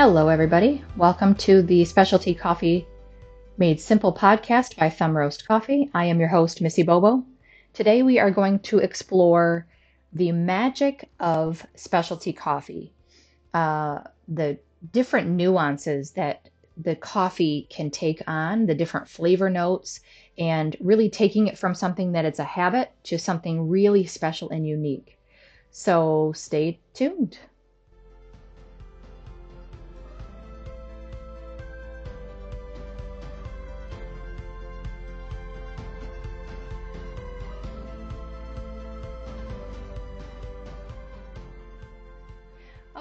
Hello, everybody. Welcome to the Specialty Coffee Made Simple podcast by Thumb Roast Coffee. I am your host, Missy Bobo. Today, we are going to explore the magic of specialty coffee, uh, the different nuances that the coffee can take on, the different flavor notes, and really taking it from something that it's a habit to something really special and unique. So, stay tuned.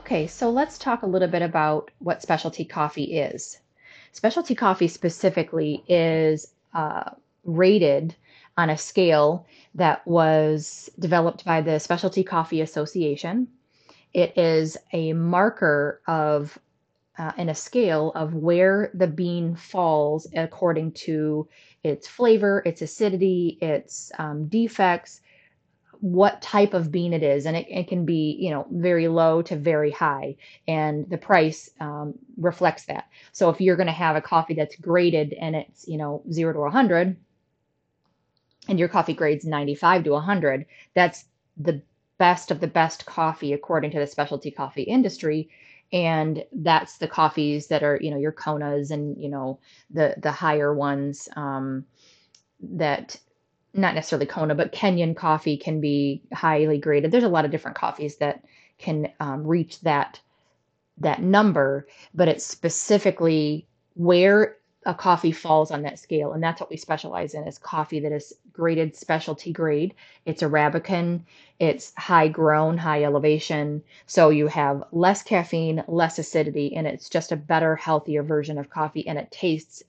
Okay, so let's talk a little bit about what specialty coffee is. Specialty coffee specifically is uh, rated on a scale that was developed by the Specialty Coffee Association. It is a marker of uh, in a scale of where the bean falls according to its flavor, its acidity, its um, defects, what type of bean it is and it, it, can be you know very low to very high and the price um, reflects that. So if you're going to have a coffee that's graded and it's you know 0 to 100 and your coffee grades 95 to 100 that's the best of the best coffee according to the specialty coffee industry and that's the coffees that are you know your konas and you know the the higher ones um, that not necessarily Kona, but Kenyan coffee can be highly graded. There's a lot of different coffees that can um, reach that that number, but it's specifically where a coffee falls on that scale, and that's what we specialize in is coffee that is graded specialty grade. It's Arabican, it's high grown, high elevation, so you have less caffeine, less acidity, and it's just a better, healthier version of coffee, and it tastes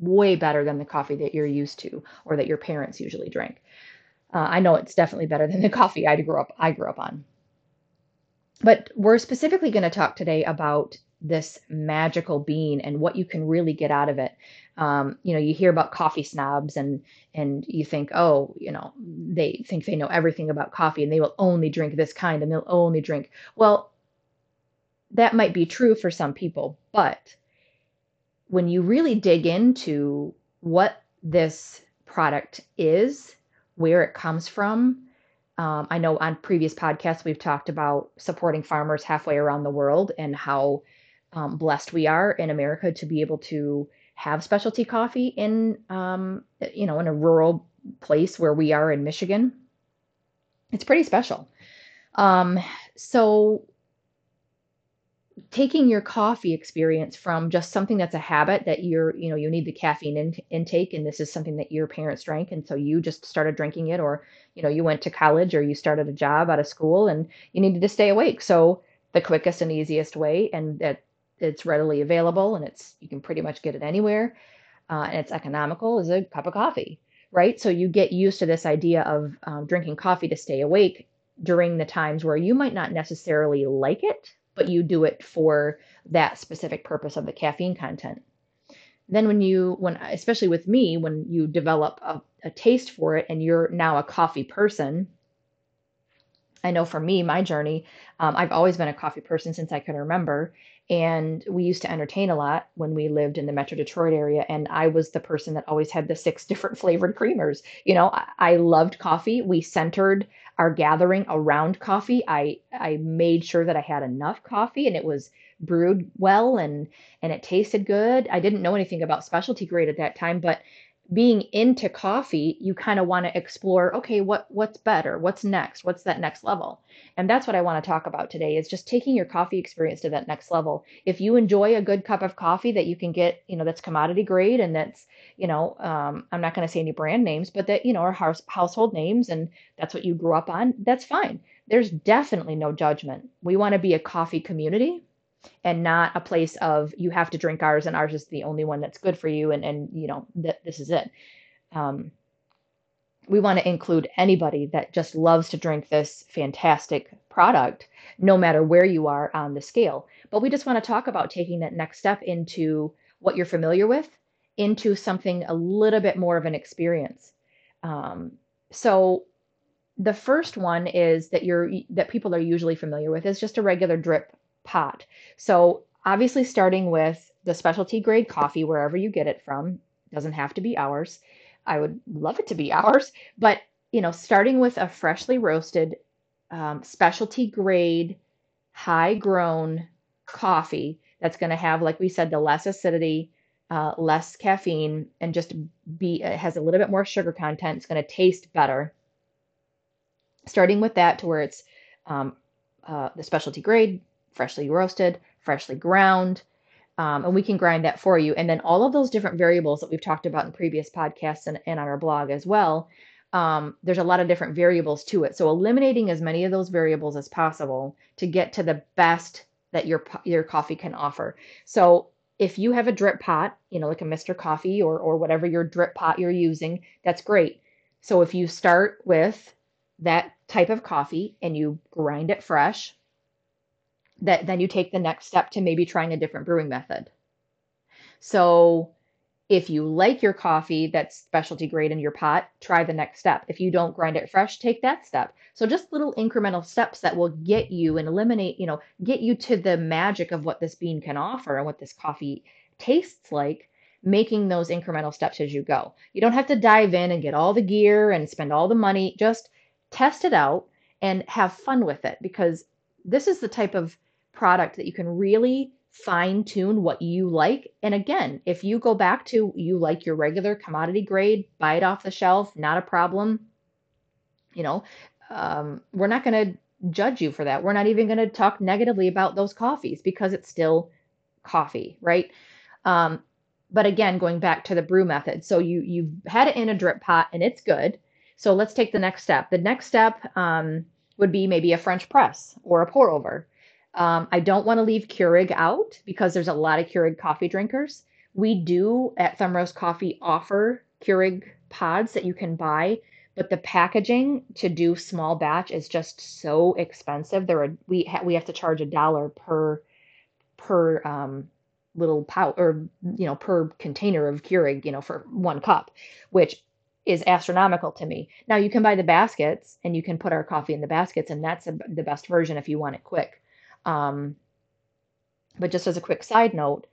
way better than the coffee that you're used to or that your parents usually drink. Uh, I know it's definitely better than the coffee I grew up I grew up on. But we're specifically going to talk today about this magical bean and what you can really get out of it. Um, you know, you hear about coffee snobs and and you think, oh, you know, they think they know everything about coffee and they will only drink this kind and they'll only drink. Well, that might be true for some people, but when you really dig into what this product is, where it comes from, um, I know on previous podcasts we've talked about supporting farmers halfway around the world and how um, blessed we are in America to be able to have specialty coffee in, um, you know, in a rural place where we are in Michigan. It's pretty special. Um, so taking your coffee experience from just something that's a habit that you're you know you need the caffeine in, intake and this is something that your parents drank and so you just started drinking it or you know you went to college or you started a job out of school and you needed to stay awake. So the quickest and easiest way and that it's readily available and it's you can pretty much get it anywhere uh, and it's economical is a cup of coffee right? So you get used to this idea of um, drinking coffee to stay awake during the times where you might not necessarily like it but you do it for that specific purpose of the caffeine content. Then when you when especially with me when you develop a, a taste for it and you're now a coffee person, I know for me, my journey, um, I've always been a coffee person since I can remember. And we used to entertain a lot when we lived in the Metro Detroit area. And I was the person that always had the six different flavored creamers. You know, I, I loved coffee. We centered our gathering around coffee. I, I made sure that I had enough coffee and it was brewed well and and it tasted good. I didn't know anything about specialty grade at that time, but being into coffee, you kind of want to explore, okay, what what's better? What's next? What's that next level? And that's what I want to talk about today is just taking your coffee experience to that next level. If you enjoy a good cup of coffee that you can get, you know, that's commodity grade and that's, you know, um, I'm not going to say any brand names, but that, you know, are house, household names and that's what you grew up on, that's fine. There's definitely no judgment. We want to be a coffee community and not a place of you have to drink ours and ours is the only one that's good for you and and you know that this is it. Um, we want to include anybody that just loves to drink this fantastic product no matter where you are on the scale. But we just want to talk about taking that next step into what you're familiar with into something a little bit more of an experience. Um, so the first one is that you're that people are usually familiar with is just a regular drip pot. So obviously starting with the specialty grade coffee wherever you get it from. Doesn't have to be ours. I would love it to be ours, but you know, starting with a freshly roasted, um, specialty grade, high grown coffee that's going to have, like we said, the less acidity, uh, less caffeine, and just be has a little bit more sugar content. It's going to taste better. Starting with that to where it's um, uh, the specialty grade, freshly roasted, freshly ground, um, and we can grind that for you. And then all of those different variables that we've talked about in previous podcasts and, and on our blog as well. Um, there's a lot of different variables to it. So eliminating as many of those variables as possible to get to the best that your your coffee can offer. So if you have a drip pot, you know, like a Mr. Coffee or or whatever your drip pot you're using, that's great. So if you start with that type of coffee and you grind it fresh, that then you take the next step to maybe trying a different brewing method. So if you like your coffee that's specialty grade in your pot, try the next step. If you don't grind it fresh, take that step. So just little incremental steps that will get you and eliminate, you know, get you to the magic of what this bean can offer and what this coffee tastes like, making those incremental steps as you go. You don't have to dive in and get all the gear and spend all the money. Just test it out and have fun with it because this is the type of product that you can really fine tune what you like. And again, if you go back to you like your regular commodity grade, buy it off the shelf, not a problem. You know, um, we're not going to judge you for that. We're not even going to talk negatively about those coffees because it's still coffee, right? Um, but again, going back to the brew method. So you you've had it in a drip pot and it's good. So let's take the next step. The next step um, would be maybe a French press or a pour over. Um, I don't want to leave Keurig out because there's a lot of Keurig coffee drinkers. We do at Thumb Roast Coffee offer Keurig pods that you can buy, but the packaging to do small batch is just so expensive. There are we ha- we have to charge a dollar per per um, little pout or you know per container of Keurig, you know, for one cup, which is astronomical to me. Now you can buy the baskets and you can put our coffee in the baskets, and that's a, the best version if you want it quick. Um, but just as a quick side note,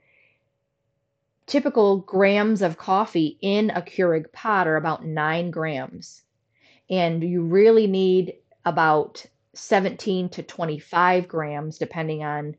typical grams of coffee in a Keurig pot are about nine grams. And you really need about 17 to 25 grams, depending on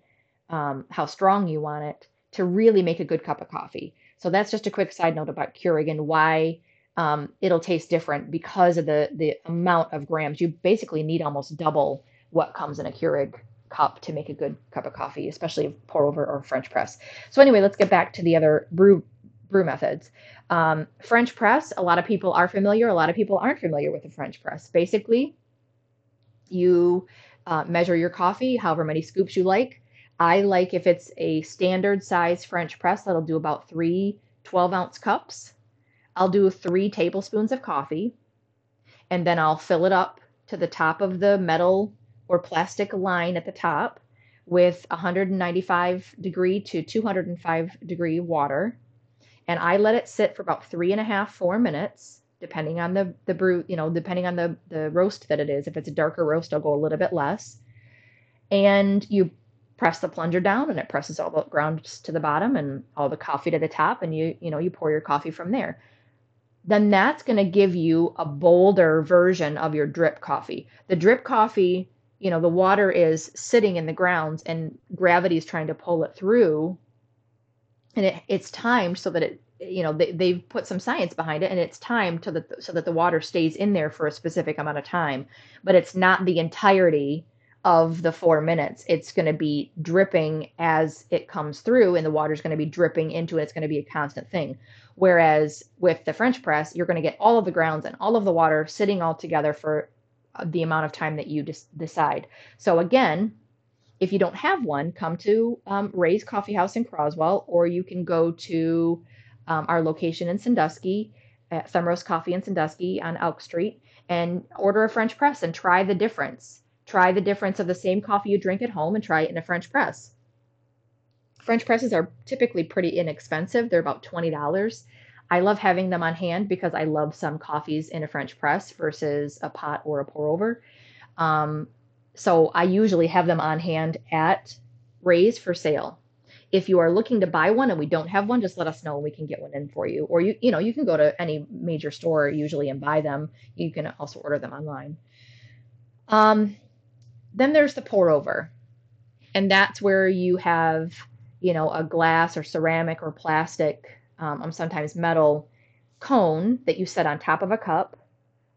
um, how strong you want it, to really make a good cup of coffee. So that's just a quick side note about Keurig and why um, it'll taste different because of the the amount of grams. You basically need almost double what comes in a Keurig cup to make a good cup of coffee, especially pour over or French press. So anyway, let's get back to the other brew brew methods. Um, French press, a lot of people are familiar, a lot of people aren't familiar with the French press. Basically, you uh, measure your coffee, however many scoops you like. I like if it's a standard size French press, that'll do about three 12 ounce cups. I'll do three tablespoons of coffee, and then I'll fill it up to the top of the metal or plastic line at the top with 195 degree to 205 degree water. And I let it sit for about three and a half, four minutes, depending on the, the brew, you know, depending on the, the roast that it is. If it's a darker roast, I'll go a little bit less. And you press the plunger down and it presses all the grounds to the bottom and all the coffee to the top and you you know you pour your coffee from there then that's going to give you a bolder version of your drip coffee the drip coffee you know the water is sitting in the grounds and gravity is trying to pull it through. And it, it's timed so that it you know they, they've put some science behind it and it's timed so that so that the water stays in there for a specific amount of time. But it's not the entirety of the four minutes. It's going to be dripping as it comes through and the water is going to be dripping into it. It's going to be a constant thing. Whereas with the french press you're going to get all of the grounds and all of the water sitting all together for the amount of time that you decide. So again, if you don't have one, come to um, Ray's Coffee House in Croswell, or you can go to um, our location in Sandusky, at Roast Coffee in Sandusky on Elk Street, and order a French press and try the difference. Try the difference of the same coffee you drink at home and try it in a French press. French presses are typically pretty inexpensive. They're about $20. I love having them on hand because I love some coffees in a French press versus a pot or a pour over. Um, so I usually have them on hand at Ray's for sale. if you are looking to buy one and we don't have one, just let us know and we can get one in for you. Or you, you know, you can go to any major store usually and buy them. You can also order them online. Um, then there's the pour over, and that's where you have, you know, a glass or ceramic or plastic, um, sometimes metal cone that you set on top of a cup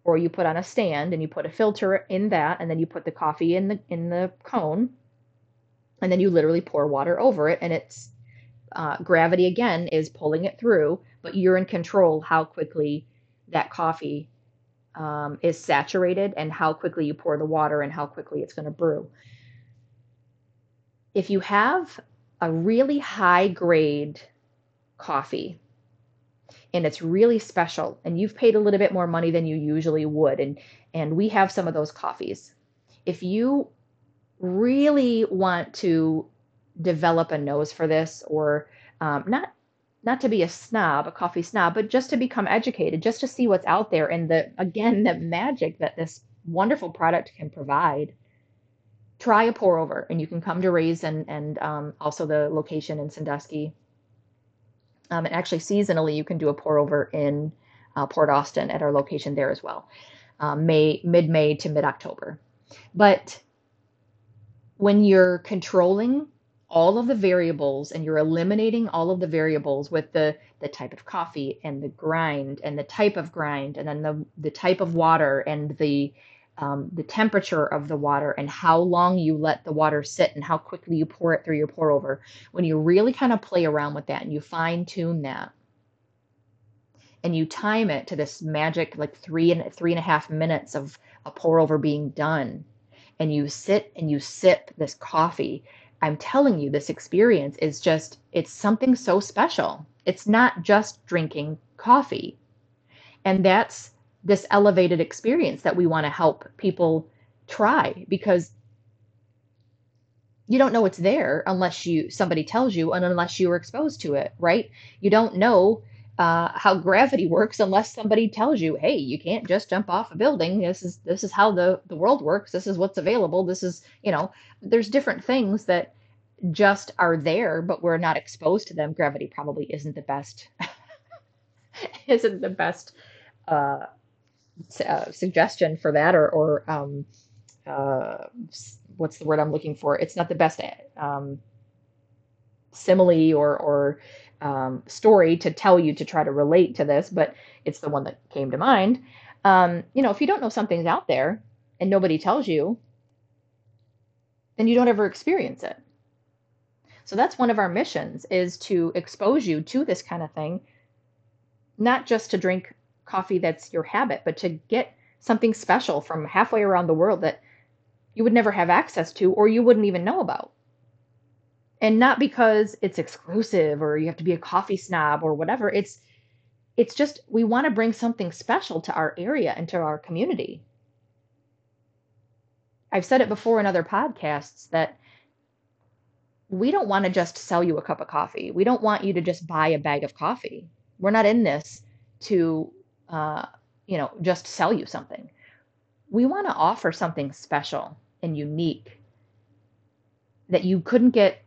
or you put on a stand and you put a filter in that and then you put the coffee in the in the cone and then you literally pour water over it and it's uh, gravity again is pulling it through but you're in control how quickly that coffee um, is saturated and how quickly you pour the water and how quickly it's going to brew. If you have a really high grade coffee. And it's really special. And you've paid a little bit more money than you usually would. And and we have some of those coffees. If you really want to develop a nose for this or um, not not to be a snob a coffee snob but just to become educated just to see what's out there and the again the magic that this wonderful product can provide try a pour over. And you can come to Ray's and and um, also the location in sandusky um, and actually, seasonally, you can do a pour over in uh, Port Austin at our location there as well, um, May mid May to mid October. But when you're controlling all of the variables and you're eliminating all of the variables with the the type of coffee and the grind and the type of grind and then the the type of water and the um, the temperature of the water and how long you let the water sit and how quickly you pour it through your pour over. When you really kind of play around with that and you fine tune that and you time it to this magic like three and three and a half minutes of a pour over being done and you sit and you sip this coffee i'm telling you this experience is just it's something so special it's not just drinking coffee and that's this elevated experience that we want to help people try because you don't know it's there unless you somebody tells you and unless you were exposed to it right? You don't know uh, how gravity works unless somebody tells you hey you can't just jump off a building. This is this is how the the world works. This is what's available. This is you know there's different things that just are there but we're not exposed to them. Gravity probably isn't the best isn't the best uh, uh, suggestion for that or, or um, uh, what's the word I'm looking for? It's not the best um, simile or, or um, story to tell you to try to relate to this, but it's the one that came to mind. Um, you know, if you don't know something's out there and nobody tells you, then you don't ever experience it. So that's one of our missions is to expose you to this kind of thing, not just to drink coffee that's your habit, but to get something special from halfway around the world that you would never have access to or you wouldn't even know about. And not because it's exclusive or you have to be a coffee snob or whatever. It's it's just we want to bring something special to our area and to our community. I've said it before in other podcasts that we don't want to just sell you a cup of coffee. We don't want you to just buy a bag of coffee. We're not in this to uh, you know, just sell you something. We want to offer something special and unique that you couldn't get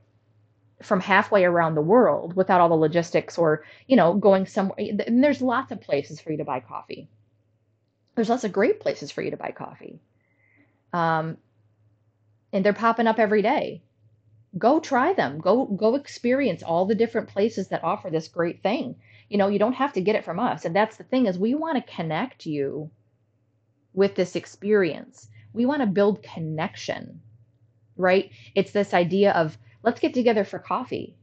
from halfway around the world without all the logistics or, you know, going somewhere. And there's lots of places for you to buy coffee. There's lots of great places for you to buy coffee. Um, and they're popping up every day. Go try them. Go go experience all the different places that offer this great thing you know you don't have to get it from us. And that's the thing is we want to connect you with this experience. We want to build connection right? It's this idea of let's get together for coffee.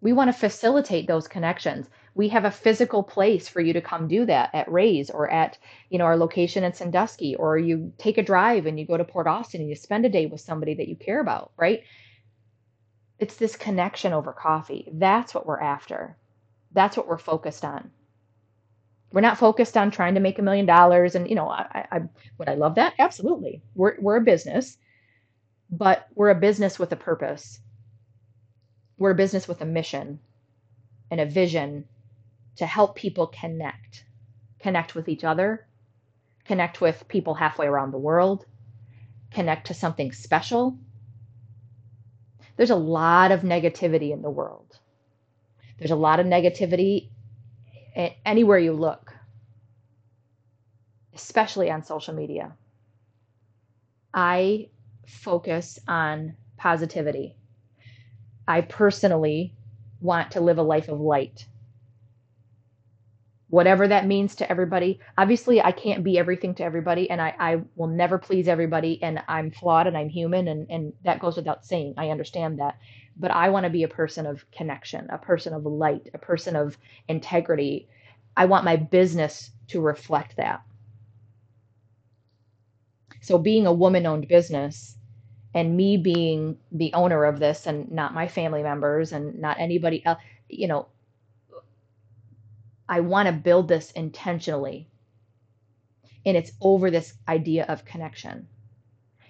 We want to facilitate those connections. We have a physical place for you to come do that at Ray's or at you know our location in Sandusky or you take a drive and you go to Port Austin and you spend a day with somebody that you care about right? It's this connection over coffee. That's what we're after that's what we're focused on. We're not focused on trying to make a million dollars. And, you know, I, I, would I love that? Absolutely. We're, we're a business, but we're a business with a purpose. We're a business with a mission and a vision to help people connect, connect with each other, connect with people halfway around the world, connect to something special, There's a lot of negativity in the world. There's a lot of negativity anywhere you look, especially on social media. I focus on positivity. I personally want to live a life of light. Whatever that means to everybody. Obviously, I can't be everything to everybody, and I, I will never please everybody, and I'm flawed and I'm human, and, and that goes without saying. I understand that. But I want to be a person of connection, a person of light, a person of integrity. I want my business to reflect that. So, being a woman owned business and me being the owner of this and not my family members and not anybody else, you know, I want to build this intentionally. And it's over this idea of connection.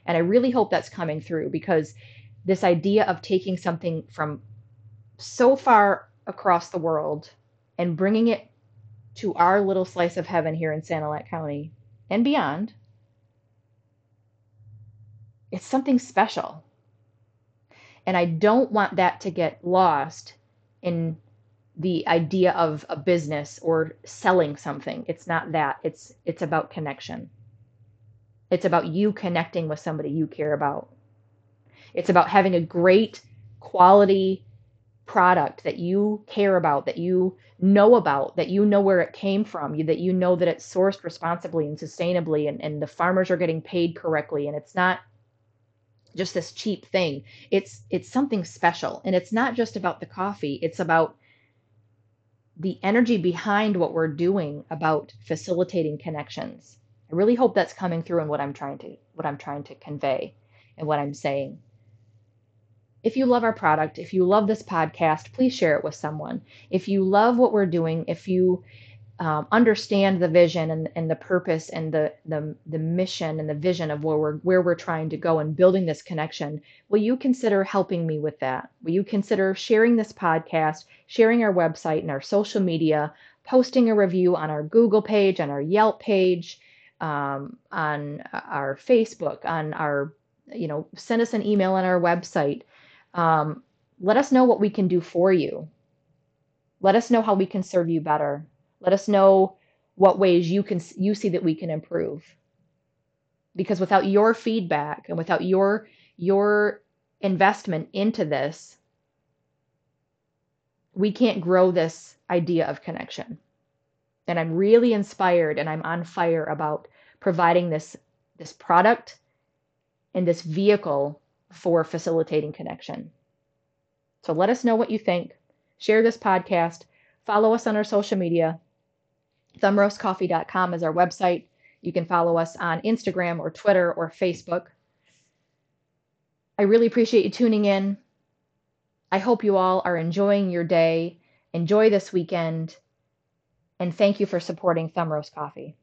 And I really hope that's coming through because this idea of taking something from so far across the world and bringing it to our little slice of heaven here in Sanilac County and beyond it's something special. And I don't want that to get lost in the idea of a business or selling something. It's not that. It's it's about connection. It's about you connecting with somebody you care about. It's about having a great quality product that you care about, that you know about, that you know where it came from, that you know that it's sourced responsibly and sustainably and, and the farmers are getting paid correctly and it's not just this cheap thing. It's it's something special and it's not just about the coffee. It's about the energy behind what we're doing about facilitating connections. I really hope that's coming through in what I'm trying to what I'm trying to convey and what I'm saying. If you love our product, if you love this podcast, please share it with someone. If you love what we're doing, if you um, understand the vision and, and the purpose and the, the the mission and the vision of where we're where we're trying to go and building this connection will you consider helping me with that will you consider sharing this podcast sharing our website and our social media posting a review on our google page on our yelp page um, on our facebook on our you know send us an email on our website um, let us know what we can do for you let us know how we can serve you better let us know what ways you can you see that we can improve. Because without your feedback and without your your investment into this, we can't grow this idea of connection. And I'm really inspired and I'm on fire about providing this this product and this vehicle for facilitating connection. So let us know what you think. Share this podcast. Follow us on our social media. Thumbroastcoffee.com is our website. You can follow us on Instagram or Twitter or Facebook. I really appreciate you tuning in. I hope you all are enjoying your day. Enjoy this weekend. And thank you for supporting Thumb Roast Coffee.